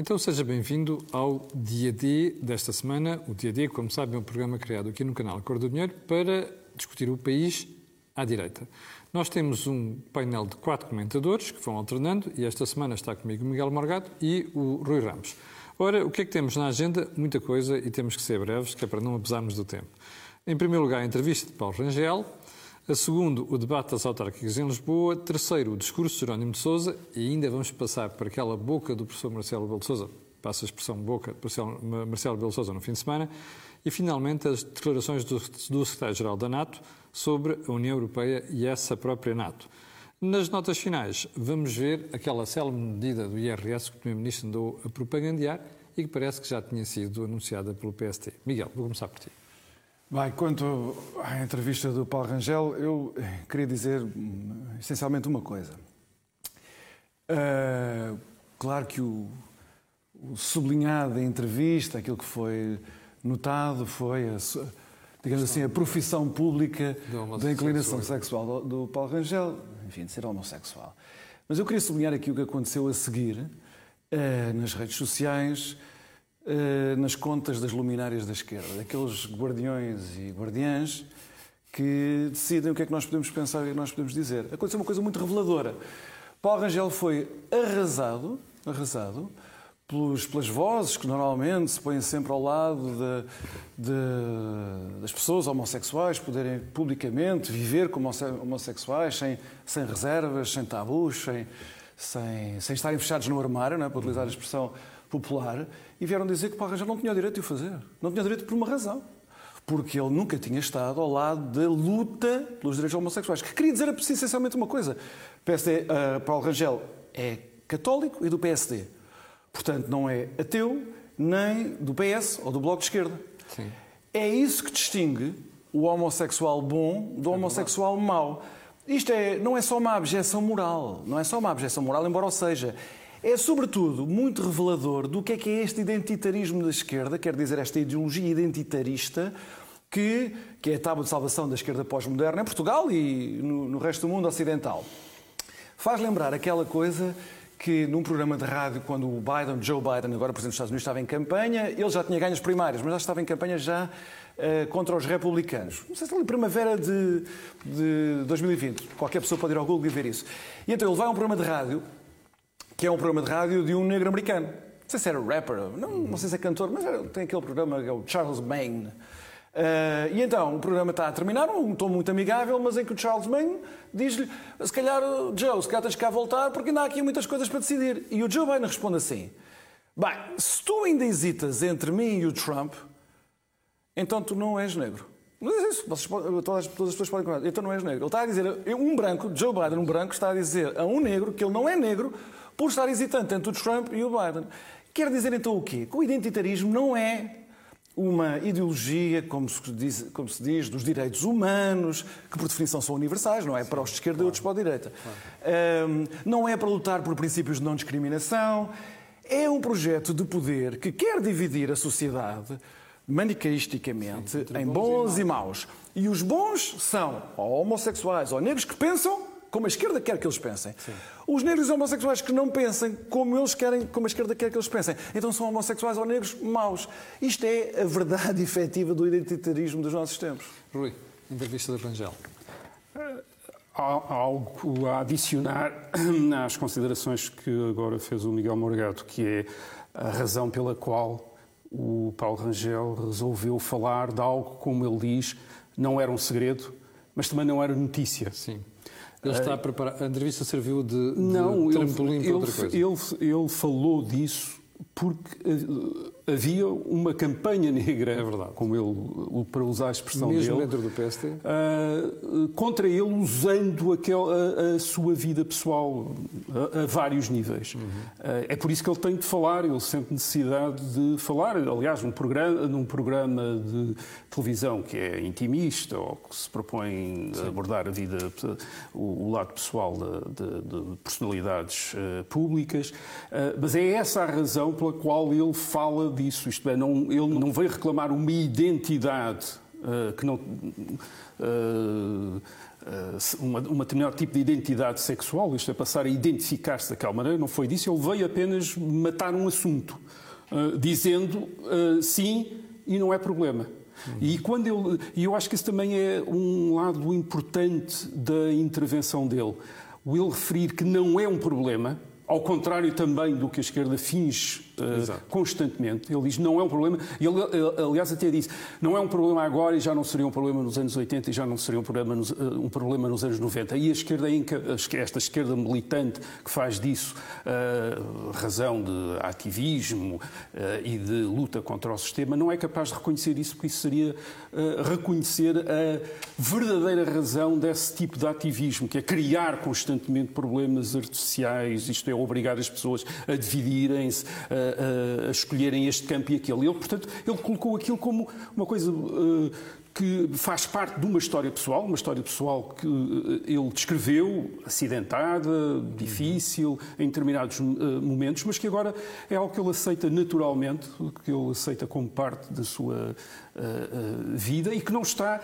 Então seja bem-vindo ao Dia D desta semana. O Dia D, como sabem, é um programa criado aqui no canal Cor do Dinheiro para discutir o país à direita. Nós temos um painel de quatro comentadores que vão alternando e esta semana está comigo o Miguel Morgado e o Rui Ramos. Ora, o que é que temos na agenda? Muita coisa e temos que ser breves, que é para não abusarmos do tempo. Em primeiro lugar, a entrevista de Paulo Rangel. A segundo, o debate das autárquicas em Lisboa. Terceiro, o discurso de Jerónimo de Sousa. E ainda vamos passar por aquela boca do professor Marcelo Belo de Sousa, passa a expressão boca do Marcelo Belo Sousa no fim de semana. E, finalmente, as declarações do, do secretário-geral da NATO sobre a União Europeia e essa própria NATO. Nas notas finais, vamos ver aquela célebre medida do IRS que o Primeiro-Ministro andou a propagandear e que parece que já tinha sido anunciada pelo PST. Miguel, vou começar por ti. Bem, quanto à entrevista do Paulo Rangel, eu queria dizer hum, essencialmente uma coisa. Uh, claro que o, o, sublinhado da entrevista, aquilo que foi notado, foi, a, digamos assim, a profissão pública da inclinação sexual do, do Paulo Rangel, enfim, de ser homossexual. Mas eu queria sublinhar aqui o que aconteceu a seguir uh, nas redes sociais nas contas das luminárias da esquerda, aqueles guardiões e guardiãs que decidem o que é que nós podemos pensar e o que é nós podemos dizer. Aconteceu uma coisa muito reveladora. Paulo Rangel foi arrasado, arrasado pelos, pelas vozes que normalmente se põem sempre ao lado de, de, das pessoas homossexuais poderem publicamente viver como homossexuais, sem, sem reservas, sem tabus, sem, sem, sem estarem fechados no armário, não é? para utilizar a expressão popular, e vieram dizer que Paulo Rangel não tinha o direito de o fazer. Não tinha direito por uma razão. Porque ele nunca tinha estado ao lado da luta pelos direitos homossexuais. Que queria dizer essencialmente uma coisa. PSD, uh, eh, Paulo Rangel é católico e do PSD. Portanto, não é ateu, nem do PS ou do Bloco de Esquerda. Sim. É isso que distingue o homossexual bom do é homossexual mau. Isto é, não é só uma abjeção moral, não é só uma abjeção moral, embora o seja é, sobretudo, muito revelador do que é que é este identitarismo da esquerda, quer dizer, esta ideologia identitarista, que, que é a tábua de salvação da esquerda pós-moderna em Portugal e no, no resto do mundo ocidental. Faz lembrar aquela coisa que num programa de rádio, quando o Biden, Joe Biden, agora Presidente dos Estados Unidos, estava em campanha, ele já tinha ganho as primárias, mas já estava em campanha já uh, contra os republicanos. Não sei se é primavera de, de 2020. Qualquer pessoa pode ir ao Google e ver isso. E então ele vai a um programa de rádio que é um programa de rádio de um negro americano. Não sei se era rapper, não, não sei se é cantor, mas era, tem aquele programa que é o Charles Maine. Uh, e então, o programa está a terminar, um tom muito amigável, mas em que o Charles Maine diz-lhe: se calhar, Joe, se calhar tens cá voltar, porque ainda há aqui muitas coisas para decidir. E o Joe Biden responde assim: Bem, se tu ainda hesitas entre mim e o Trump, então tu não és negro. Não é isso, Vocês, todas, todas as pessoas podem concordar. Então não és negro. Ele está a dizer, um branco, Joe Biden, um branco, está a dizer a um negro que ele não é negro por estar hesitante entre o Trump e o Biden. Quer dizer então o quê? Que o identitarismo não é uma ideologia, como se, diz, como se diz, dos direitos humanos, que por definição são universais, não é para os de esquerda claro. e outros para a direita. Claro. Um, não é para lutar por princípios de não discriminação. É um projeto de poder que quer dividir a sociedade manicaisticamente Sim, em bons e maus. E os bons são ou homossexuais ou negros que pensam como a esquerda quer que eles pensem. Sim. Os negros e homossexuais que não pensem como eles querem, como a esquerda quer que eles pensem. Então são homossexuais ou negros maus. Isto é a verdade efetiva do identitarismo dos nossos tempos. Rui, entrevista da Rangel. Há algo a adicionar às considerações que agora fez o Miguel Morgado, que é a razão pela qual o Paulo Rangel resolveu falar de algo, como ele diz, não era um segredo, mas também não era notícia. Sim. Ele está a preparar. A entrevista serviu de, de não, trampolim ele, para outra coisa. Ele, ele falou disso porque havia uma campanha negra, é verdade. como ele, para usar a expressão Mesmo dele, dentro do PST? Uh, ah, contra ele usando aquel, a, a sua vida pessoal a, a vários níveis. Uhum. Uh, é por isso que ele tem de falar, ele sente necessidade de falar. Aliás, num programa, num programa de televisão que é intimista ou que se propõe Sim. abordar a vida, o, o lado pessoal de, de, de personalidades uh, públicas, mas é essa a razão pela qual ele fala disso, isto é, não, ele não veio reclamar uma identidade uh, que não. Uh, uma, uma determinado tipo de identidade sexual, isto é, passar a identificar-se daquela maneira, não foi disso, ele veio apenas matar um assunto, dizendo sim e não é problema. Uhum. E quando ele, e eu acho que esse também é um lado importante da intervenção dele. O ele referir que não é um problema, ao contrário também do que a esquerda finge uh, constantemente. Ele diz não é um problema, ele, aliás, até disse não é um problema agora e já não seria um problema nos anos 80 e já não seria um problema nos, uh, um problema nos anos 90. E a esquerda, esta esquerda militante que faz disso uh, razão de ativismo e de luta contra o sistema, não é capaz de reconhecer isso, porque isso seria reconhecer a verdadeira razão desse tipo de ativismo, que é criar constantemente problemas artificiais, isto é, obrigar as pessoas a dividirem-se, a, escolherem este campo e aquele. Ele, portanto, ele colocou aquilo como uma coisa uh, que faz parte de uma história pessoal, uma história pessoal que uh, ele descreveu, acidentada, difícil, em determinados uh, momentos, mas que agora é algo que ele aceita naturalmente, que ele aceita como parte da sua vida e que não está.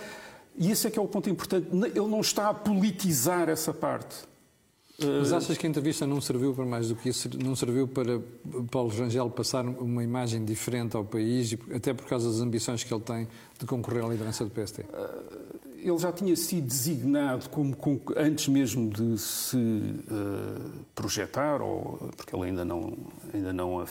E esse é que é o ponto importante. Ele não está a politizar essa parte. Mas achas que a entrevista não serviu para mais do que isso? Não serviu para Paulo Rangel passar uma imagem diferente ao país, até por causa das ambições que ele tem de concorrer à liderança do PST? Ele já tinha sido designado como, antes mesmo de se uh, projetar, ou, porque ele ainda não, ainda não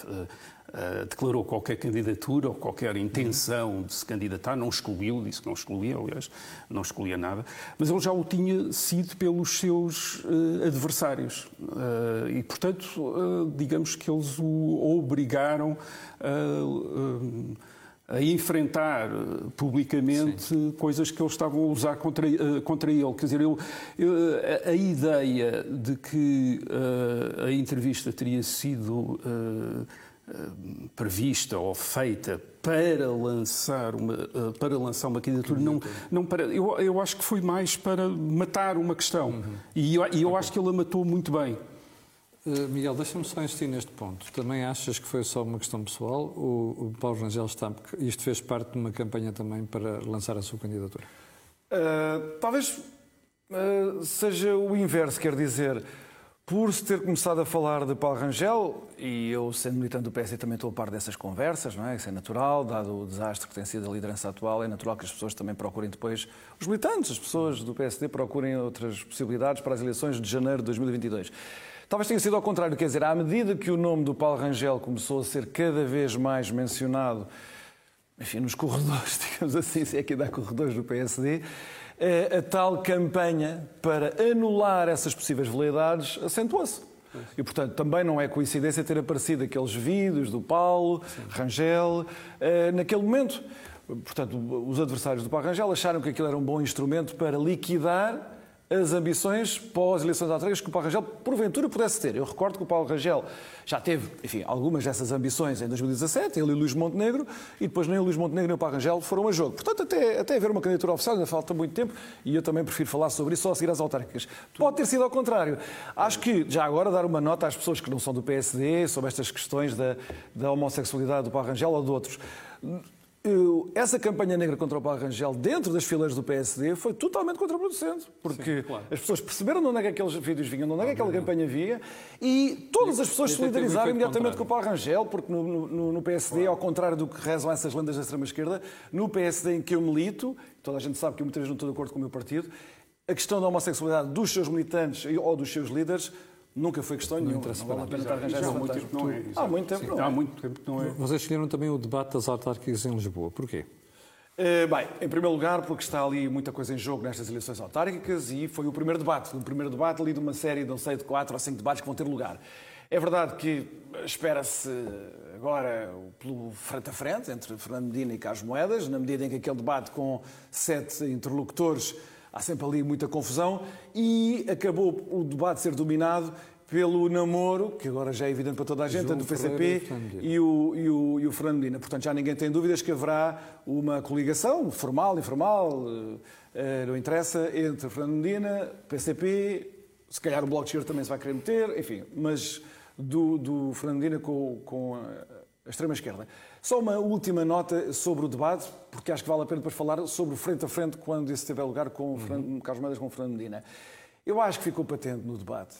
uh, Uh, declarou qualquer candidatura ou qualquer intenção de se candidatar, não excluiu, disse que não excluía, aliás, não excluía nada, mas ele já o tinha sido pelos seus uh, adversários. Uh, e, portanto, digamos que eles o obrigaram a enfrentar publicamente Sim. coisas que eles estavam a usar contra, contra ele. Quer dizer, eu, eu, a, a, ideia de que a entrevista teria sido eh, prevista ou feita para lançar uma, eh, para lançar uma candidatura, não, não para, eu, eu acho que foi mais para matar uma questão. Uhum. E eu, eu acho que ele a matou muito bem. Uh, Miguel, deixa-me só insistir neste ponto. Também achas que foi só uma questão pessoal? Ou o Paulo Rangel está. Isto fez parte de uma campanha também para lançar a sua candidatura? Uh, talvez uh, seja o inverso, quer dizer por se ter começado a falar de Paulo Rangel, e eu sendo militante do PSD também estou a par dessas conversas, não é? Isso é natural, dado o desastre que tem sido a liderança atual, é natural que as pessoas também procurem depois, os militantes, as pessoas do PSD procurem outras possibilidades para as eleições de janeiro de 2022. Talvez tenha sido ao contrário, quer dizer, à medida que o nome do Paulo Rangel começou a ser cada vez mais mencionado, enfim, nos corredores, digamos assim, se é que dá corredores do PSD, a tal campanha para anular essas possíveis veleidades acentuou-se. E, portanto, também não é coincidência ter aparecido aqueles vídeos do Paulo, Sim. Rangel, eh, naquele momento. Portanto, os adversários do Paulo Rangel acharam que aquilo era um bom instrumento para liquidar as ambições pós-eleições autárquicas que o Paulo Rangel, porventura, pudesse ter. Eu recordo que o Paulo Rangel já teve, enfim, algumas dessas ambições em 2017, ele e Luís Montenegro, e depois nem o Luís Montenegro nem o Paulo Rangel foram a jogo. Portanto, até, até haver uma candidatura oficial ainda falta muito tempo, e eu também prefiro falar sobre isso só a seguir às autárquicas. Pode ter sido ao contrário. Acho que, já agora, dar uma nota às pessoas que não são do PSD sobre estas questões da, da homossexualidade do Paulo Rangel ou de outros essa campanha negra contra o Paulo Rangel dentro das fileiras do PSD foi totalmente contraproducente, porque Sim, claro. as pessoas perceberam de onde é que aqueles vídeos vinham, de onde é que aquela campanha vinha, e todas as pessoas se solidarizaram imediatamente com o Paulo Rangel, porque no, no, no PSD, claro. ao contrário do que rezam essas lendas da extrema-esquerda, no PSD em que eu milito, toda a gente sabe que eu muitas vezes não estou de acordo com o meu partido, a questão da homossexualidade dos seus militantes ou dos seus líderes Nunca foi questão nenhuma. Não vale a pena estar arranjar Há muito tempo não é. Há muito tempo não é. Há muito tempo não é. Vocês escolheram também o debate das autárquicas em Lisboa. Porquê? Uh, bem, em primeiro lugar, porque está ali muita coisa em jogo nestas eleições autárquicas e foi o primeiro debate. O primeiro debate ali de uma série, não sei, de quatro ou cinco debates que vão ter lugar. É verdade que espera-se agora pelo frente a frente entre Fernando Medina e Carlos Moedas, na medida em que aquele debate com sete interlocutores há sempre ali muita confusão e acabou o debate ser dominado pelo namoro, que agora já é evidente para toda a gente, entre o PCP e o, e, o, e o Fernando Medina. Portanto, já ninguém tem dúvidas que haverá uma coligação, formal, informal, eh, não interessa, entre Fernando Medina, PCP, se calhar o Bloco de Esquerda também se vai querer meter, enfim, mas do, do Fernando Medina com, com a extrema-esquerda. Só uma última nota sobre o debate, porque acho que vale a pena depois falar sobre o frente a frente quando esse teve lugar com uhum. Carlos Mendes com o Fernando Medina. Eu acho que ficou patente no debate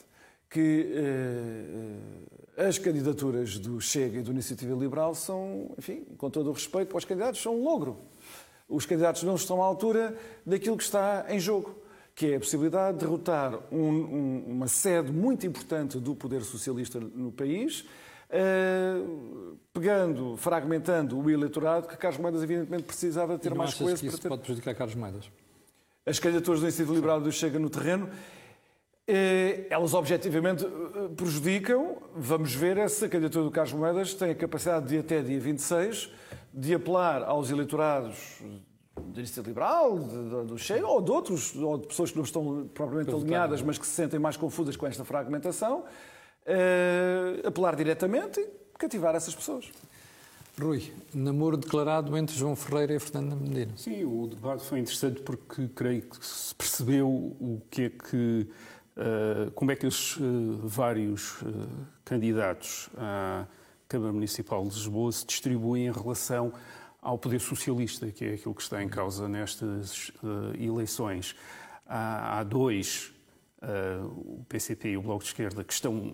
que uh, as candidaturas do Chega e do Iniciativa Liberal são, enfim, com todo o respeito para os candidatos, são um logro. Os candidatos não estão à altura daquilo que está em jogo, que é a possibilidade de derrotar um, um, uma sede muito importante do poder socialista no país, uh, pegando, fragmentando o eleitorado que Carlos Moedas evidentemente precisava ter mais coisa para ter... pode prejudicar Carlos Moedas? As candidaturas do Instituto Liberal do Chega no terreno, eh, elas objetivamente eh, prejudicam. Vamos ver se a candidatura do Carlos Moedas tem a capacidade de até dia 26 de apelar aos eleitorados do Iniciativa Liberal, do Chega, ou de outros, ou de pessoas que não estão propriamente alinhadas, mas que se sentem mais confusas com esta fragmentação, uh, apelar diretamente e cativar essas pessoas. Rui, namoro declarado entre João Ferreira e Fernando Medina. Sim, o debate foi interessante porque creio que se percebeu o que é que, uh, como é que os uh, vários uh, candidatos à Câmara Municipal de Lisboa se distribuem em relação ao poder socialista, que é aquilo que está em causa nestas eleições. Há, há dois, o PCP e o Bloco de Esquerda, que estão,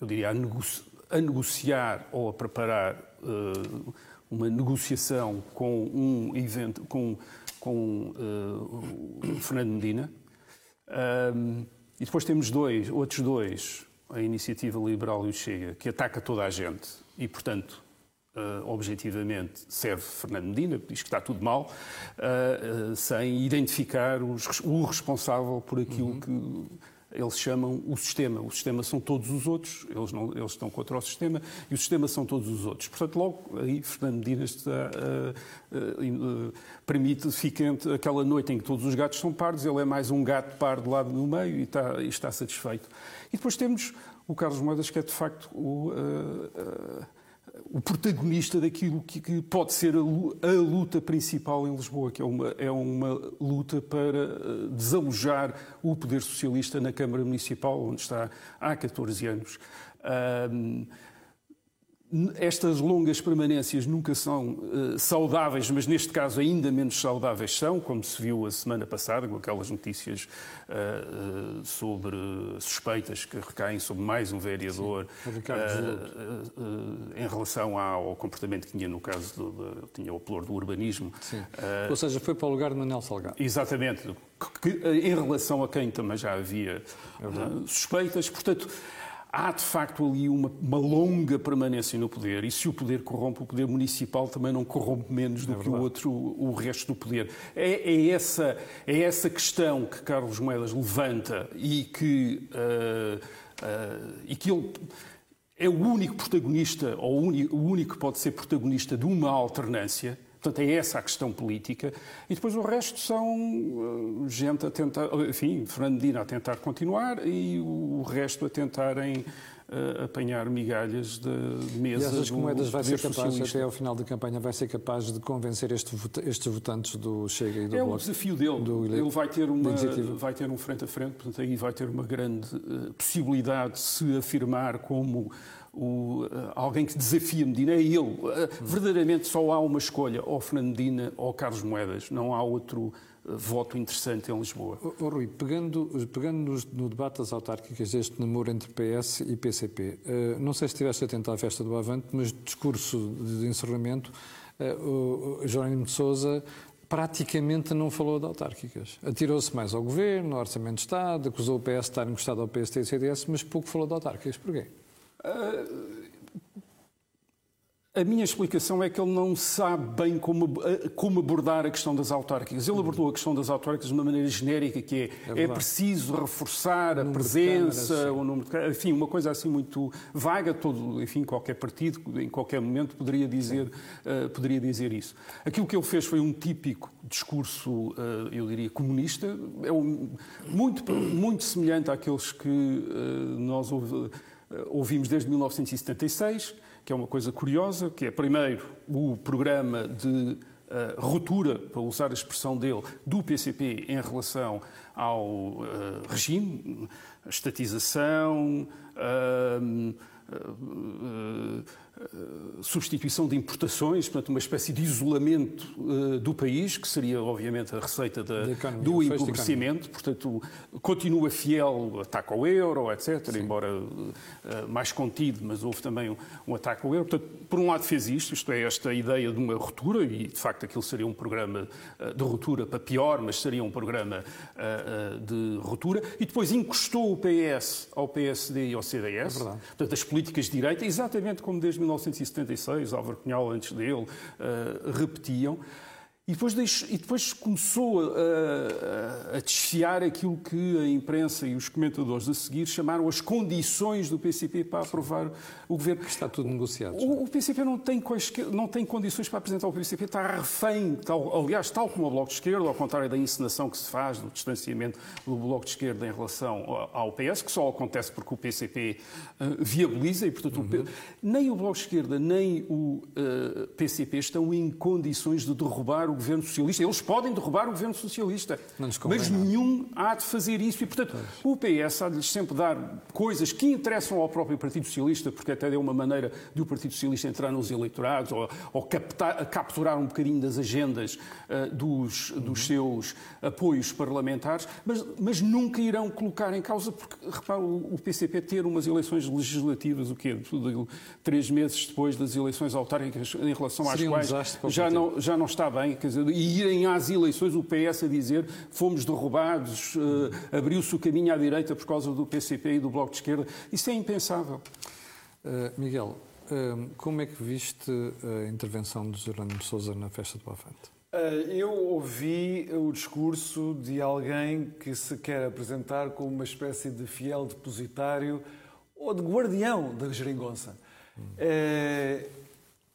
eu diria, a negociar a negociar ou a preparar uh, uma negociação com um evento, com, com uh, Fernando Medina. Um, e depois temos dois, outros dois, a Iniciativa Liberal e o Chega, que ataca toda a gente e, portanto, uh, objetivamente serve Fernando Medina, diz que está tudo mal, uh, sem identificar os, o responsável por aquilo uhum. que eles chamam o sistema. O sistema são todos os outros, eles, não, eles estão contra o sistema, e o sistema são todos os outros. Portanto, logo aí Fernando Medina está, uh, uh, uh, permite, fica aquela noite em que todos os gatos são pardos, ele é mais um gato pardo lá no meio e está, e está satisfeito. E depois temos o Carlos Moedas, que é de facto o o protagonista daquilo que, pode ser a, luta principal em Lisboa, que é uma, é uma luta para eh, desalojar o poder socialista na Câmara Municipal, onde está há 14 anos. Estas longas permanências nunca são uh, saudáveis, mas neste caso ainda menos saudáveis são, como se viu a semana passada, com aquelas notícias uh, uh, sobre suspeitas que recaem sobre mais um vereador em relação ao comportamento que tinha no caso do, do tinha o pluro do urbanismo. Ou seja, foi para o lugar de Manuel Salgado. Exatamente, que, em relação a quem também já havia é suspeitas. Portanto, há de facto ali uma, uma, longa permanência no poder e se o poder corrompe, o poder municipal também não corrompe menos do é que o outro, o resto do poder. É, é, essa, é essa questão que Carlos Moedas levanta e que, uh, uh, e que ele é o único protagonista, ou o único, o único que pode ser protagonista de uma alternância, Portanto, é essa a questão política. E depois o resto são uh, gente a tentar, enfim, Fernandina a tentar continuar e o resto a tentarem uh, apanhar migalhas de mesa. E achas que Moedas vai ser capaz, socialista. até ao final da campanha, vai ser capaz de convencer este, estes votantes do Chega e do É Bloco, o desafio dele. Ele vai ter, uma, vai ter um frente a frente, portanto, aí vai ter uma grande uh, possibilidade de se afirmar como o, uh, alguém que desafia Medina é ele. Uh, verdadeiramente só há uma escolha, ou Fernando Medina ou Carlos Moedas. Não há outro voto interessante em Lisboa. Oh, Rui, pegando, pegando no, no, debate das autárquicas, este namoro entre PS e PCP, não sei se estiveste atento à festa do Avante, mas discurso de encerramento, o Jerónimo de Sousa praticamente não falou de autárquicas. Atirou-se mais ao governo, ao Orçamento de Estado, acusou o PS de estar encostado ao PST e CDS, mas pouco falou de autárquicas. Porquê? A minha explicação é que ele não sabe bem como, como abordar a questão das autárquicas. Ele abordou a questão das autárquicas de uma maneira genérica, que é, é, é preciso reforçar a presença, o número de câmaras, enfim, uma coisa assim muito vaga, todo, enfim, qualquer partido, em qualquer momento, poderia dizer, uh, poderia dizer isso. Aquilo que ele fez foi um típico discurso, uh, eu diria, comunista, é um, muito, muito semelhante àqueles que uh, nós eh, ouvimos desde 1976, que é uma coisa curiosa, que é primeiro o programa de Uh, ruptura, para usar a expressão dele, do PCP em relação ao uh, regime, estatização, uh, substituição de importações, portanto, uma espécie de isolamento uh, do país, que seria, obviamente, a receita da, do empobrecimento. Portanto, continua fiel, ataque ao euro, etc., Sim. embora uh, mais contido, mas houve também um, um, ataque ao euro. Portanto, por um lado fez isto, isto é, esta ideia de uma ruptura, e de facto aquilo seria um programa uh, de ruptura para pior, mas seria um programa de ruptura, e depois encostou o PS ao PSD e ao CDS, é portanto, as políticas de direita, exatamente como desde 1976, Álvaro Cunhal antes dele, uh, repetiam. E depois, e depois começou a, a, desfiar aquilo que a imprensa e os comentadores a seguir chamaram as condições do PCP para aprovar o governo. Está tudo negociado. O, o PCP não tem, não tem condições para apresentar o PCP, está refém, tal, aliás, tal como o Bloco de Esquerda, ao contrário da encenação que se faz do distanciamento do Bloco de Esquerda em relação ao PS, que só acontece porque o PCP uh, eh, viabiliza e, portanto, uhum. o, nem o Bloco de Esquerda nem o uh, eh, PCP estão em condições de derrubar o governo socialista. Eles podem derrubar o governo socialista, mas nenhum há de fazer isso. E, portanto, o PS há de lhes sempre dar coisas que interessam ao próprio Partido Socialista, porque até é uma maneira de o Partido Socialista entrar nos eleitorados ou, ou captar, capturar um bocadinho das agendas uh, dos, uhum. dos seus apoios parlamentares, mas, mas nunca irão colocar em causa, porque, repara, o, o PCP ter umas eleições legislativas, o quê? Três meses depois das eleições autárquicas, em relação Seria às quais um já, não, já não está bem, quer dizer, e irem às eleições o PS a dizer fomos derrubados, uh, abriu-se o caminho à direita por causa do PCP e do Bloco de Esquerda. Isso é impensável. Uh, Miguel, uh, como é que viste a intervenção de Jerónimo Sousa na festa do Avante? Eu ouvi o discurso de alguém que se quer apresentar como uma espécie de fiel depositário ou de guardião da geringonça. Hum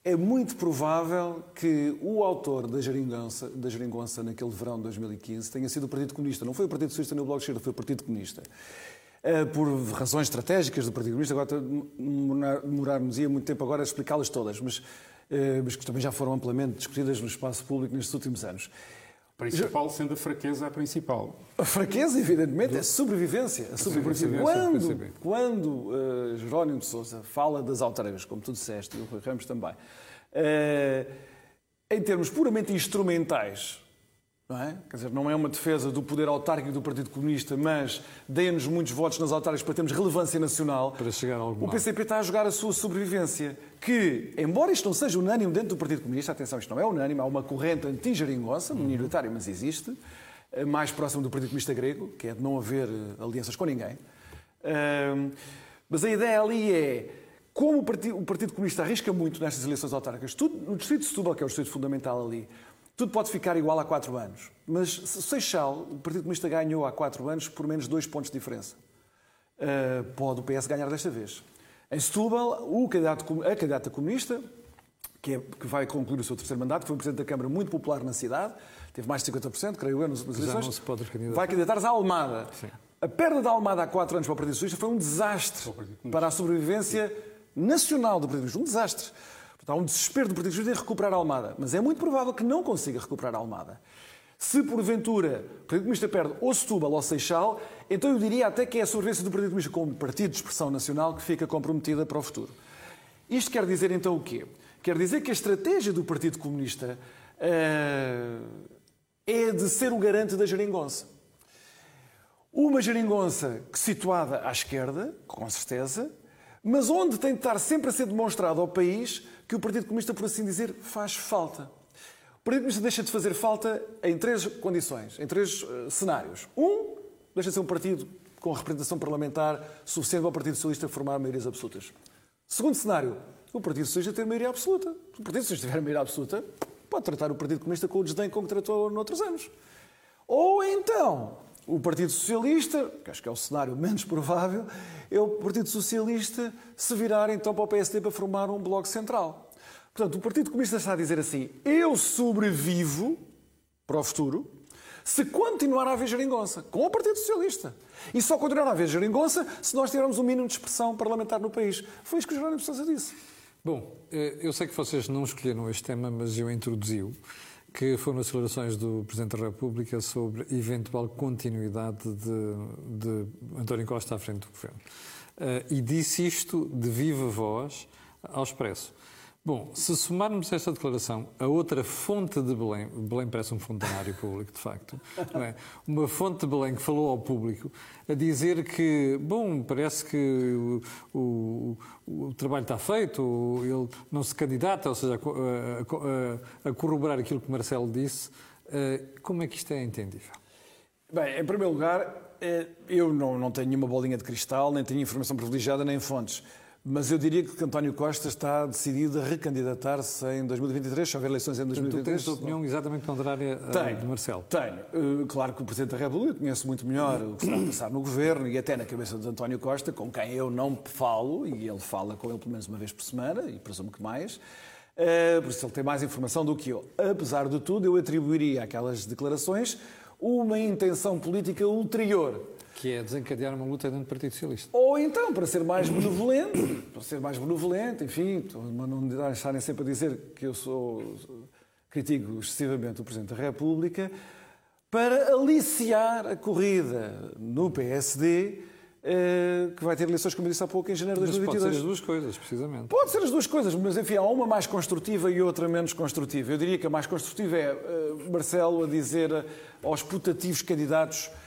é muito provável que o autor da geringonça, da geringonça naquele verão de 2015 tenha sido o Partido Comunista. Não foi o Partido Socialista nem o Bloco de Esquerda, foi o Partido Comunista. Eh, por razões estratégicas do Partido Comunista, agora demorar-nos-ia muito tempo agora a explicá-las todas, mas, eh, mas que também já foram amplamente discutidas no espaço público nestes últimos anos principal sendo a fraqueza a principal. A fraqueza, evidentemente, é a sobrevivência. A sobrevivência. Quando, quando uh, Jerónimo de Sousa fala das autárquicas, como tu disseste, e o Rui Ramos também, uh, em termos puramente instrumentais, não é? Quer dizer, não é uma defesa do poder autárquico do Partido Comunista, mas dê-nos muitos votos nas autárquicas para termos relevância nacional. Para chegar a algum O PCP está a jogar a sua sobrevivência, que, embora isto não seja unânime dentro do Partido Comunista, atenção, isto não é unânime, há uma corrente anti-geringonça, minoritária, mas existe, eh, mais próximo do Partido Comunista grego, que é de não haver eh, alianças com ninguém. Mas a ideia ali é como o Partido, o Partido Comunista arrisca muito nestas eleições autárquicas, tudo, no Distrito de Setúbal, que é o distrito fundamental ali, tudo pode ficar igual há quatro anos. Mas Seixal, o Partido Comunista ganhou há quatro anos por menos dois pontos de diferença. Uh, pode o PS ganhar desta vez. Em Setúbal, o candidato, a candidata comunista, que, é, que, vai concluir o seu terceiro mandato, que foi um Presidente da Câmara muito popular na cidade, teve mais de 50%, creio eu, nas eleições, vai candidatar-se à Almada. Sim. A perda da Almada há quatro anos para o Partido Socialista foi um desastre para a sobrevivência nacional do Partido Socialista. Um desastre. Portanto, há um desespero do Partido Socialista em recuperar a Almada, mas é muito provável que não consiga recuperar a Almada. Se porventura o Partido Comunista perde ou Setúbal ou Seixal, então eu diria até que é a sobrevivência do Partido Comunista como partido de expressão nacional que fica comprometida para o futuro. Isto quer dizer então o quê? Quer dizer que a estratégia do Partido Comunista uh, é de ser o garante da geringonça. Uma geringonça situada à esquerda, com certeza, mas onde tem de estar sempre a ser demonstrado ao país que o Partido Comunista, por assim dizer, faz falta. O Partido Comunista deixa de fazer falta em três condições, em três uh, cenários. Um, deixa de ser um partido com representação parlamentar suficiente para o Partido Socialista formar maiorias absolutas. Segundo cenário, o Partido Socialista ter maioria absoluta. Se o Partido Socialista tiver maioria absoluta, pode tratar o Partido Comunista com o desdém com que tratou noutros anos. Ou então, o Partido Socialista, que acho que é o cenário menos provável, é o Partido Socialista se virar então para o PSD para formar um bloco central. Portanto, o Partido Comunista está a dizer assim: eu sobrevivo para o futuro se continuar a haver geringonça, com o Partido Socialista. E só continuar a haver geringonça se nós tivermos um mínimo de expressão parlamentar no país. Foi isso que o Jerónimo Sousa disse. Bom, eh, eu sei que vocês não escolheram este tema, mas eu introduzi-o, que foram as declarações do Presidente da República sobre eventual continuidade de, de António Costa à frente do Governo. Uh, e disse isto de viva voz ao Expresso. Bom, se somarmos esta declaração a outra fonte de Belém, Belém parece um funcionário público, de facto, é? uma fonte de Belém que falou ao público a dizer que, bom, parece que o, o, o trabalho está feito, ele não se candidata, ou seja, a, a, a corroborar aquilo que Marcelo disse, eh, como é que isto é entendível? Bem, em primeiro lugar, eh, eu não, não tenho nenhuma bolinha de cristal, nem tenho informação privilegiada, nem fontes. Mas eu diria que António Costa está decidido a recandidatar-se em 2023, se houver eleições em 2023. Tu tens opinião exatamente contrária tenho, de Marcelo? Tenho. Uh, claro que o Presidente da República conhece muito melhor o que está a passar no Governo e até na cabeça de António Costa, com quem eu não falo, e ele fala com ele pelo menos uma vez por semana, e presumo que mais. Uh, por isso ele tem mais informação do que eu. Apesar de tudo, eu atribuiria àquelas declarações uma intenção política ulterior que é desencadear uma luta dentro do Partido Socialista. Ou então, para ser mais benevolente, para ser mais benevolente, enfim, não deixarem sempre a dizer que eu sou critico excessivamente o Presidente da República, para aliciar a corrida no PSD, eh, que vai ter eleições, como eu disse há pouco, em janeiro de 2022. Pode ser as duas coisas, precisamente. Pode ser as duas coisas, mas enfim, há uma mais construtiva e outra menos construtiva. Eu diria que a mais construtiva é uh, Marcelo a dizer aos putativos candidatos eh,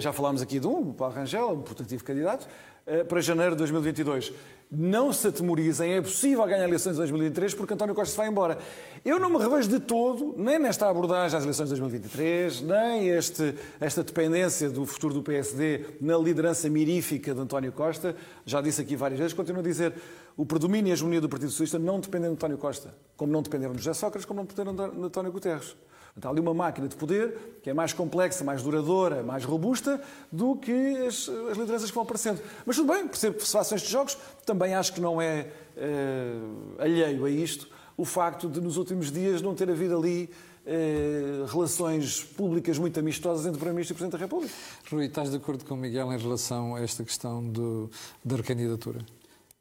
já falámos aqui de um, o Paulo Rangel, um putativo candidato, eh, para janeiro de 2022. Não se atemorizem, é possível ganhar eleições de 2023 porque António Costa vai embora. Eu não me revejo de todo, nem nesta abordagem às eleições de 2023, nem este, esta dependência do futuro do PSD na liderança mirífica de António Costa. Já disse aqui várias vezes, continuo a dizer, o predomínio e a hegemonia do Partido Socialista não dependem de António Costa, como não dependeram de José Sócrates, como não dependeram de António Guterres. Está ali uma máquina de poder que é mais complexa, mais duradoura, mais robusta do que as, as lideranças que vão aparecendo. Mas tudo bem, percebo que se façam estes jogos. Também acho que não é uh, alheio a isto o facto de nos últimos dias não ter havido ali uh, relações públicas muito amistosas entre o Primeiro-Ministro e o Presidente da República. Rui, estás de acordo com o Miguel em relação a esta questão do, da recandidatura?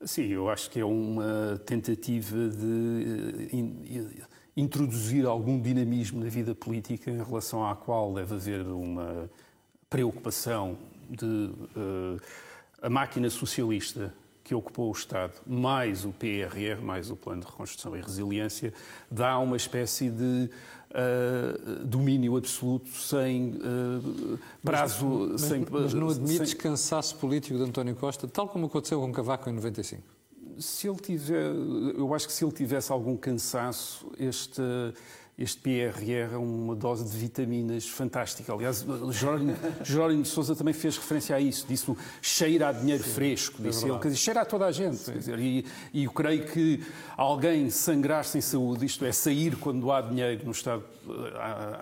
Sim, eu acho que é uma tentativa de eh, introduzir algum dinamismo na vida política em relação à qual deve haver uma preocupação de uh, a máquina socialista que ocupou o Estado, mais o PRR, mais o Plano de Reconstrução e Resiliência, dá uma espécie de uh, domínio absoluto sem uh, prazo. Mas, sem, mas, mas não admites sem... cansaço político de António Costa, tal como aconteceu com Cavaco em 95? Se ele tiver, eu acho que se ele tivesse algum cansaço, este, este PRR é uma dose de vitaminas fantástica. Aliás, Jerónimo, Jerónimo de Sousa também fez referência a isso, disse cheira a dinheiro Sim, fresco, é disse é ele, quer dizer, cheira a toda a gente. Dizer, e, e eu creio que alguém sangrar sem saúde, isto é, sair quando há dinheiro no Estado,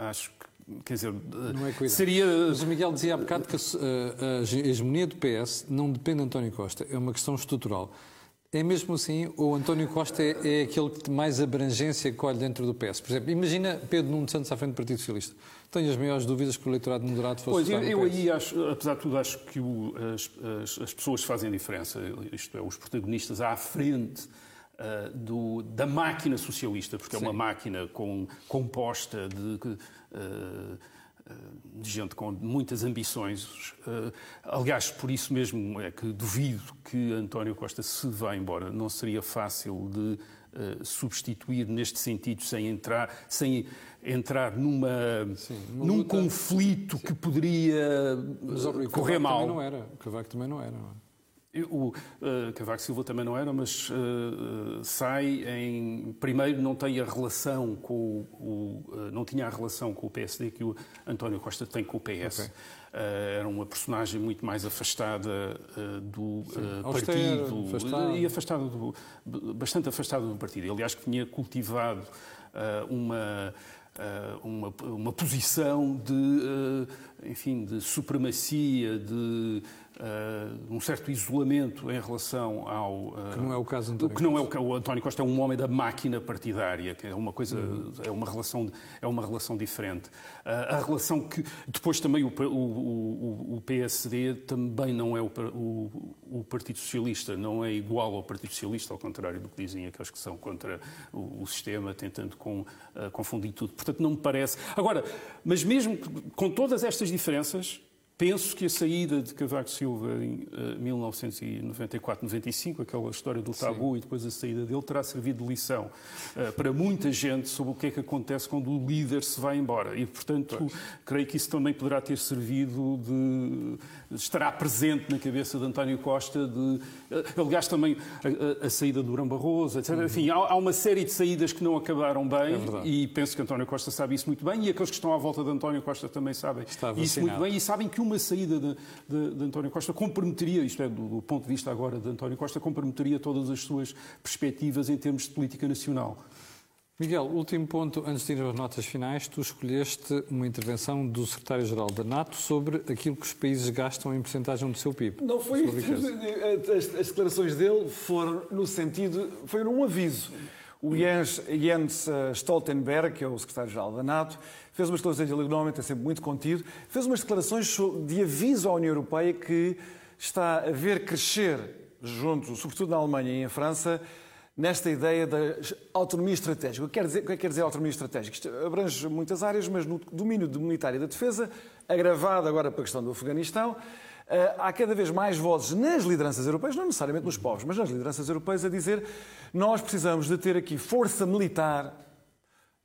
acho que Quer dizer, não é seria. Mas o Miguel dizia há bocado que a, a hegemonia do PS não depende de António Costa, é uma questão estrutural. É mesmo assim, o António Costa é, é aquele que mais abrangência colhe dentro do PS. Por exemplo, imagina Pedro Nuno Santos à frente do Partido Socialista. Tenho as maiores dúvidas que o eleitorado moderado fosse Pois, eu, eu aí acho, apesar de tudo, acho que o, as, as, as, pessoas fazem diferença, isto é, os protagonistas à frente uh, do, da máquina socialista, porque Sim. é uma máquina com, composta de... Uh, de gente com muitas ambições. Eh, aliás, por isso mesmo é que duvido que António Costa se vá embora. Não seria fácil de eh, substituir neste sentido sem entrar, sem entrar numa, Sim, num luta... conflito Sim. que poderia Mas, correr mal. Também não era. O Cavaco também não era. Não é? O uh, Cavaco Silva também não era, mas uh, sai em. Primeiro, não tem a relação com o. Uh, não tinha a relação com o PSD que o António Costa tem com o PS. Okay. era uma personagem muito mais afastada do partido afastado. e afastada do, bastante afastada do partido. Aliás, que tinha cultivado uma. Uma, uma posição de, enfim, de supremacia, de uh, um certo isolamento em relação ao. Uh, que não é o caso António que não é o, o António Costa é um homem da máquina partidária, que é uma coisa, uhum. é uma relação, é uma relação diferente. Uh, a relação que depois também o, o, o, PSD também não é o, o, Partido Socialista, não é igual ao Partido Socialista, ao contrário do que dizem aqueles que são contra o, sistema, tentando com, confundir tudo. Portanto, não me parece. Agora, mas mesmo com todas estas diferenças Penso que a saída de Cavaco Silva em uh, 1994-95, aquela história do tabu Sim. e depois a saída dele, terá servido de lição uh, para muita gente sobre o que é que acontece quando o líder se vai embora. E, portanto, pois. creio que isso também poderá ter servido de. estará presente na cabeça de António Costa, de. Uh, aliás, também a, a, saída do Durão Barroso, etc. Uhum. Enfim, há, há, uma série de saídas que não acabaram bem é e penso que António Costa sabe isso muito bem e aqueles que estão à volta de António Costa também sabem isso muito bem e sabem que uma saída de, de, de António Costa comprometeria, isto é, do, do, ponto de vista agora de António Costa, comprometeria todas as suas perspectivas em termos de política nacional. Miguel, último ponto, antes de ir às notas finais, tu escolheste uma intervenção do secretário-geral da NATO sobre aquilo que os países gastam em porcentagem do seu PIB. Não foi as, as declarações dele foram no sentido, foi um aviso. O Jens, Jens eh, Stoltenberg, que é o secretário-geral da NATO, fez umas declarações, ele normalmente é sempre muito contido, fez umas declarações de aviso à União Europeia que está a ver crescer, junto, sobretudo na Alemanha e em França, nesta ideia da autonomia estratégica. O que quer dizer, o que é quer dizer autonomia estratégica? Isto abrange muitas áreas, mas no domínio do militar e da defesa, agravado agora para a questão do Afeganistão, eh, há cada vez mais vozes nas lideranças europeias, não necessariamente nos povos, mas nas lideranças europeias, a dizer nós precisamos de ter aqui força militar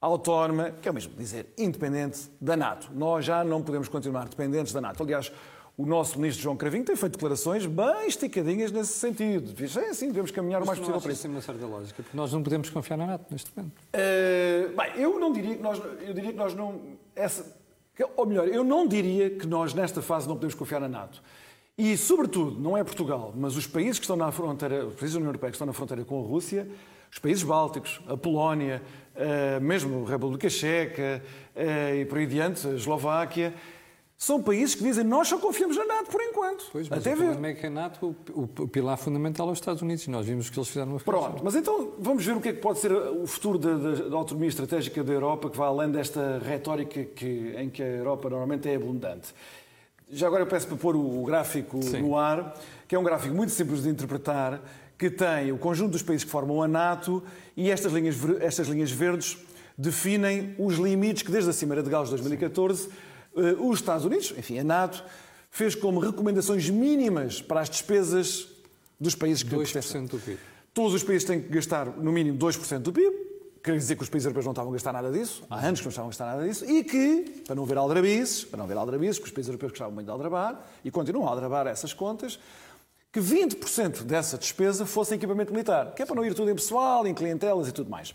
autónoma, que é o mesmo dizer independente da NATO. Nós já não podemos continuar dependentes da NATO. Aliás, o nosso ministro João Cravinho tem feito declarações bem esticadinhas nesse sentido. É assim, devemos caminhar o mais possível para isso. Mas uma certa lógica, porque nós não podemos confiar na NATO neste momento. Uh, bem, eu não diria que nós, eu diria que nós não, essa, ou melhor, eu não diria que nós nesta fase não podemos confiar na NATO. E, sobretudo, não é Portugal, mas os países que estão na fronteira, os países da União Europeia que estão na fronteira com a Rússia, os países bálticos, a Polónia, mesmo a República Checa uh, e por aí adiante, a Eslováquia, são países que dizem nós só confiamos na NATO por enquanto. Pois, mas Até o ver. problema é que a NATO, o, o, pilar fundamental é os Estados Unidos. Nós vimos o que eles fizeram no Afeganistão. Pronto, mas então vamos ver o que é que pode ser o futuro da, da, da autonomia estratégica da Europa, que vai além desta retórica que, em que a Europa normalmente é abundante. Já agora eu peço para pôr o gráfico Sim. no ar, que é um gráfico muito simples de interpretar, que tem o conjunto dos países que formam a NATO e estas linhas, estas linhas verdes definem os limites que, desde a Cimeira de Gales de 2014, Sim. Eh, os Estados Unidos, enfim, a NATO, fez como recomendações mínimas para as despesas dos países que 2% do PIB. Todos os países têm que gastar no mínimo 2% do PIB. Quer dizer que os países europeus não estavam a gastar nada disso, há anos que não estavam a gastar nada disso, e que, para não haver aldrabices, para não haver aldrabices, que os países europeus gostavam muito de aldrabar, e continuam a aldrabar essas contas, que 20% dessa despesa fosse em equipamento militar, que é para não ir tudo em pessoal, em clientelas e tudo mais.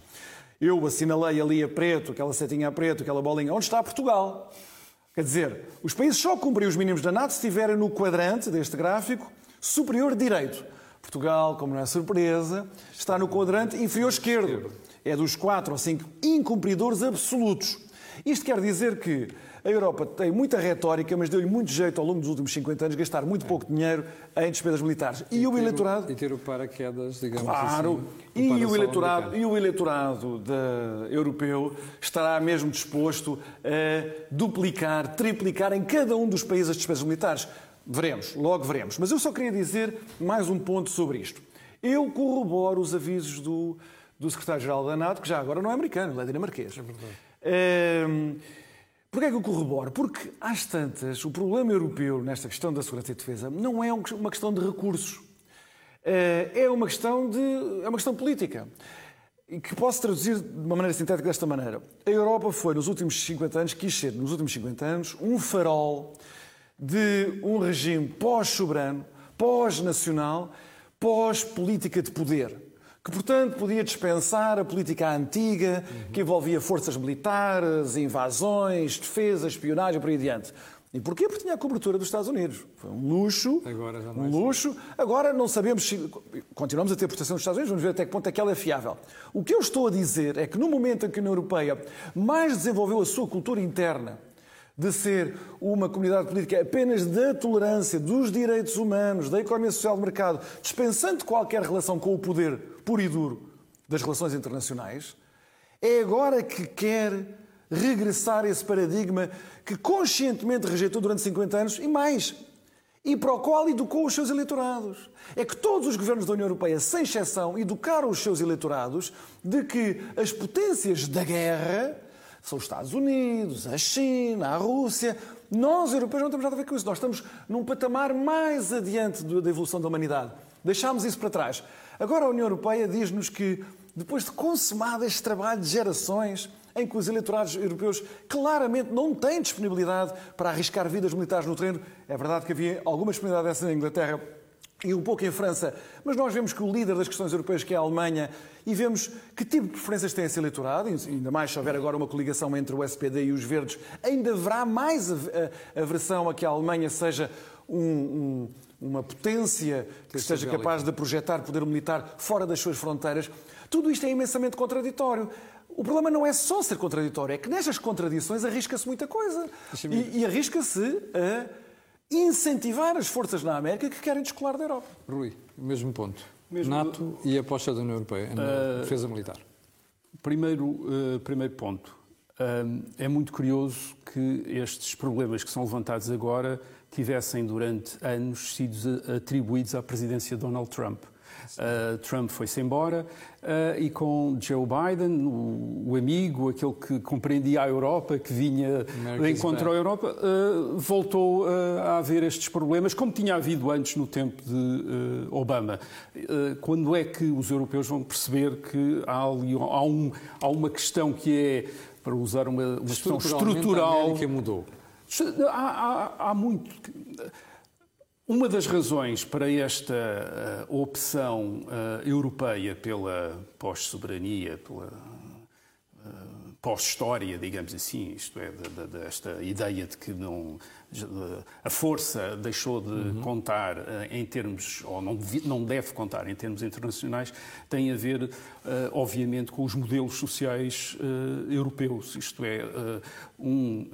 Eu assinalei ali a preto, aquela setinha a preto, aquela bolinha, onde está Portugal? Quer dizer, os países só cumprem os mínimos da NATO se estiverem no quadrante deste gráfico superior direito. Portugal, como não é surpresa, está no quadrante inferior esquerdo. É dos quatro ou cinco incumpridores absolutos. Isto quer dizer que a Europa tem muita retórica, mas deu-lhe muito jeito ao longo dos últimos 50 anos gastar muito pouco dinheiro em despesas militares. E, e o eleitorado. E ter o paraquedas, digamos claro, assim. E o eleitorado, e o eleitorado de, europeu estará mesmo disposto a duplicar, triplicar em cada um dos países as despesas militares. Veremos, logo veremos. Mas eu só queria dizer mais um ponto sobre isto. Eu corroboro os avisos do, do secretário-geral da NATO, que já agora não é americano, é dinamarquês. É verdade. É, Porquê é que eu corroboro? Porque, às tantas, o problema europeu nesta questão da segurança e defesa não é uma questão de recursos. Eh, é uma questão, de, é uma questão política. E que posso traduzir de uma maneira sintética desta maneira. A Europa foi, nos últimos 50 anos, quis ser, nos últimos 50 anos, um farol de um regime pós-soberano, pós-nacional, pós-política de poder que, portanto, podia dispensar a política antiga, que envolvia forças militares, invasões, defesa, espionagem, por aí adiante. E porquê? Porque tinha a cobertura dos Estados Unidos. Foi um luxo. Agora já não um é luxo. Assim. Agora não sabemos se. Continuamos a ter proteção dos Estados Unidos, vamos ver até que ponto é que ela é fiável. O que eu estou a dizer é que no momento em que a União Europeia mais desenvolveu a sua cultura interna, de ser uma comunidade política apenas da tolerância, dos direitos humanos, da economia social de mercado, dispensando qualquer relação com o poder puro e duro das relações internacionais, é agora que quer regressar a esse paradigma que conscientemente rejeitou durante 50 anos e mais, e para o qual educou os seus eleitorados. É que todos os governos da União Europeia, sem exceção, educaram os seus eleitorados de que as potências da guerra são os Estados Unidos, a China, a Rússia. Nós, europeus, não temos nada a ver com isso. Nós estamos num patamar mais adiante da evolução da humanidade. Deixámos isso para trás. Agora a União Europeia diz-nos que, depois de consumado este trabalho de gerações, em que os eleitorados europeus claramente não têm disponibilidade para arriscar vidas militares no terreno, é verdade que havia alguma disponibilidade dessa na Inglaterra e um pouco em França, mas nós vemos que o líder das questões europeias, que é a Alemanha, e vemos que tipo de preferências tem esse eleitorado, ainda mais se houver agora uma coligação entre o SPD e os Verdes, ainda haverá mais aversão a que a Alemanha seja um, um, uma potência que seja capaz de projetar poder militar fora das suas fronteiras. Tudo isto é imensamente contraditório. O problema não é só ser contraditório, é que nestas contradições arrisca-se muita coisa. E, e arrisca-se a incentivar as forças na América que querem descolar da Europa. Rui, mesmo ponto. Mesmo... NATO e a aposta da União Europeia na uh, defesa militar. Primeiro, uh, primeiro ponto. Uh, é muito curioso que estes problemas que são levantados agora tivessem durante anos sido atribuídos à presidência de Donald Trump. Uh, Trump foi-se embora uh, e com Joe Biden, o, o, amigo, aquele que compreendia a Europa, que vinha de encontro à Europa, uh, voltou a haver estes problemas, como tinha havido antes no tempo de Obama. quando é que os europeus vão perceber que há, ali, há, um, há uma questão que é, para usar uma, uma expressão estrutural. A América mudou. Há, há, há muito. Uma das razões para esta uh, opção uh, europeia pela pós-soberania, pela pós-história, digamos assim, isto é, desta ideia de que não, a força deixou de uhum. contar em termos, ou não, não deve contar em termos internacionais, tem a ver, obviamente, com os modelos sociais europeus, isto é, um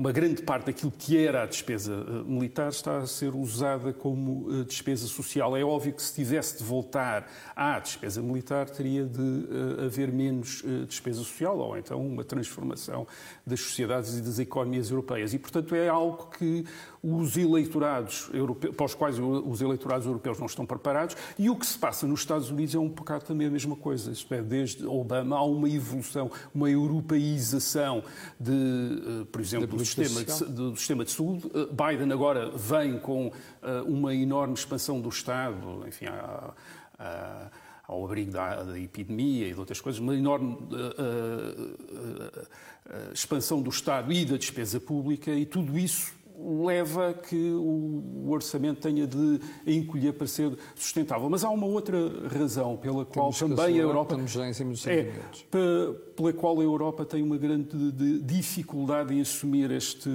uma grande parte daquilo que era a despesa eh, militar está a ser usada como eh, despesa social. É óbvio que se tivesse de voltar à despesa militar, teria de uh, haver menos despesa social, ou então uma transformação das sociedades e das economias europeias. E, portanto, é algo que os eleitorados europeus, para os quais os eleitorados europeus não estão preparados, e o que se passa nos Estados Unidos é um bocado também a mesma coisa. Isto é, desde Obama há uma evolução, uma europeização de, eh, por exemplo, do sistema, de, do sistema de saúde. Eh, Biden agora vem com eh, uma enorme expansão do Estado, enfim, há, há ao abrigo da, da, epidemia e de outras coisas, uma enorme uh, uh, uh, expansão do Estado e da despesa pública, e tudo isso leva a que o orçamento tenha de encolher para ser sustentável. Mas há uma outra razão pela qual também a Europa. Estamos já em cima dos é, pela qual a Europa tem uma grande dificuldade em assumir este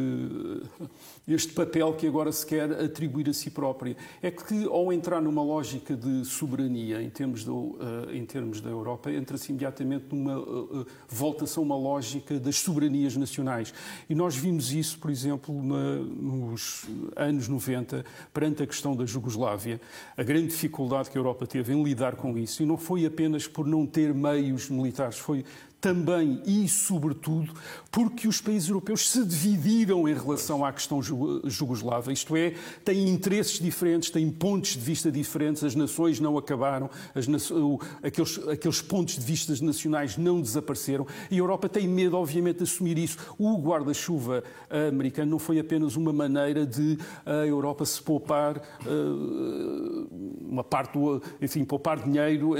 este papel que agora se quer atribuir a si própria. É que, ao entrar numa lógica de soberania em termos, do, uh, em termos da Europa, entra-se imediatamente numa uh, voltação a uma lógica das soberanias nacionais. E nós vimos isso, por exemplo, na, nos anos 90, perante a questão da Jugoslávia, a grande dificuldade que a Europa teve em lidar com isso, e não foi apenas por não ter meios militares, foi também e sobretudo porque os países europeus se dividiram em relação à questão jugoslava, isto é, têm interesses diferentes, têm pontos de vista diferentes, as nações não acabaram, aqueles, aqueles pontos de vista nacionais não desapareceram e a Europa tem medo, obviamente, de assumir isso. O guarda-chuva americano não foi apenas uma maneira de a Europa se poupar uh, uma parte, do, enfim, poupar dinheiro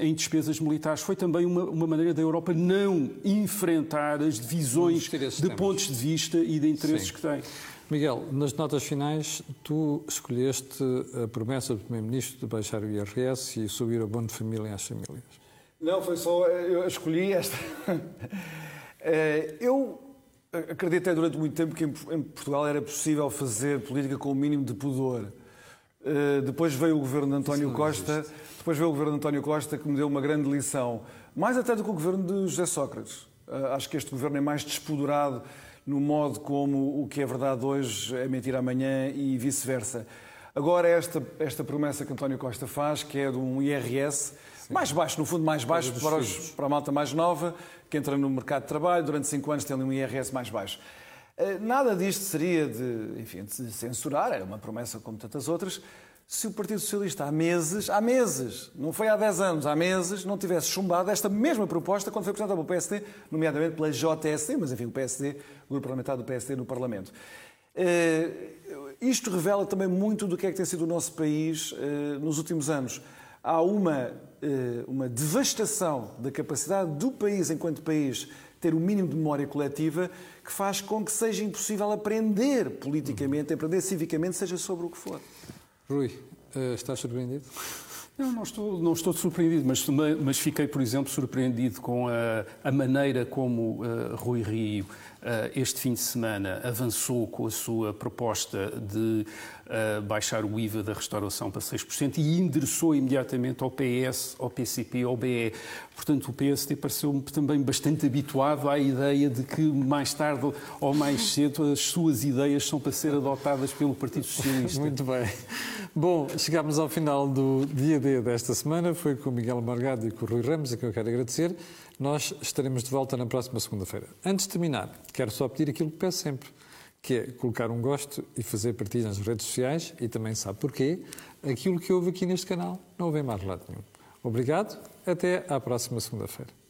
em despesas militares, foi também uma, uma maneira da Europa Europa não enfrentar as divisões de pontos de vista e de interesses Sim. que tem. Miguel, nas notas finais, tu escolheste a promessa do Primeiro-Ministro de baixar o IRS e subir o abono de família às famílias. Não, foi só. Eu escolhi esta. Eh, eu acreditei durante muito tempo que em Portugal era possível fazer política com o mínimo de pudor. Eh, depois veio o governo de António Costa, depois veio o governo de António Costa que me deu uma grande lição mais até do que o governo de José Sócrates. Ah, acho que este governo é mais despodurado no modo como o que é verdade hoje é mentira amanhã e vice-versa. Agora, esta, esta promessa que António Costa faz, que é de um IRS Sim. mais baixo, no fundo mais baixo para, os, para, a malta mais nova, que entra no mercado de trabalho, durante cinco anos tem um IRS mais baixo. Ah, nada disto seria de, enfim, de censurar, era uma promessa como tantas outras, se o Partido Socialista há meses, há meses, não foi há 10 anos, há meses, não tivesse chumbado esta mesma proposta quando foi apresentada pelo PSD, nomeadamente pela JSD, mas enfim, o PSD, o grupo parlamentar do PSD no Parlamento. Uh, isto revela também muito do que é que tem sido o nosso país uh, nos últimos anos. Há uma, uh, uma devastação da capacidade do país, enquanto país, ter o um mínimo de memória coletiva que faz com que seja impossível aprender politicamente, aprender civicamente, seja sobre o que for. Rui, uh, estás surpreendido? Não, não estou, não estou surpreendido, mas, mas fiquei, por exemplo, surpreendido com a, a maneira como uh, Rui Rio eh, este fim de semana avançou com a sua proposta de uh, baixar o IVA da restauração para 6% e endereçou imediatamente ao PS, ao PCP, ao BE. Portanto, o PSD pareceu-me também bastante habituado à ideia de que mais tarde ou mais cedo as suas ideias são para ser adotadas pelo Partido Socialista. Muito bem. Bom, chegámos ao final do dia D desta semana. Foi com o Miguel Margado e com o Rui Ramos, a quem eu quero agradecer. Nós estaremos de volta na próxima segunda-feira. Antes de terminar, quero só pedir aquilo que peço sempre, que é colocar um gosto e fazer partilha nas redes sociais e também sabe porquê, aquilo que houve aqui neste canal não houve mais lado nenhum. Obrigado, até à próxima segunda-feira.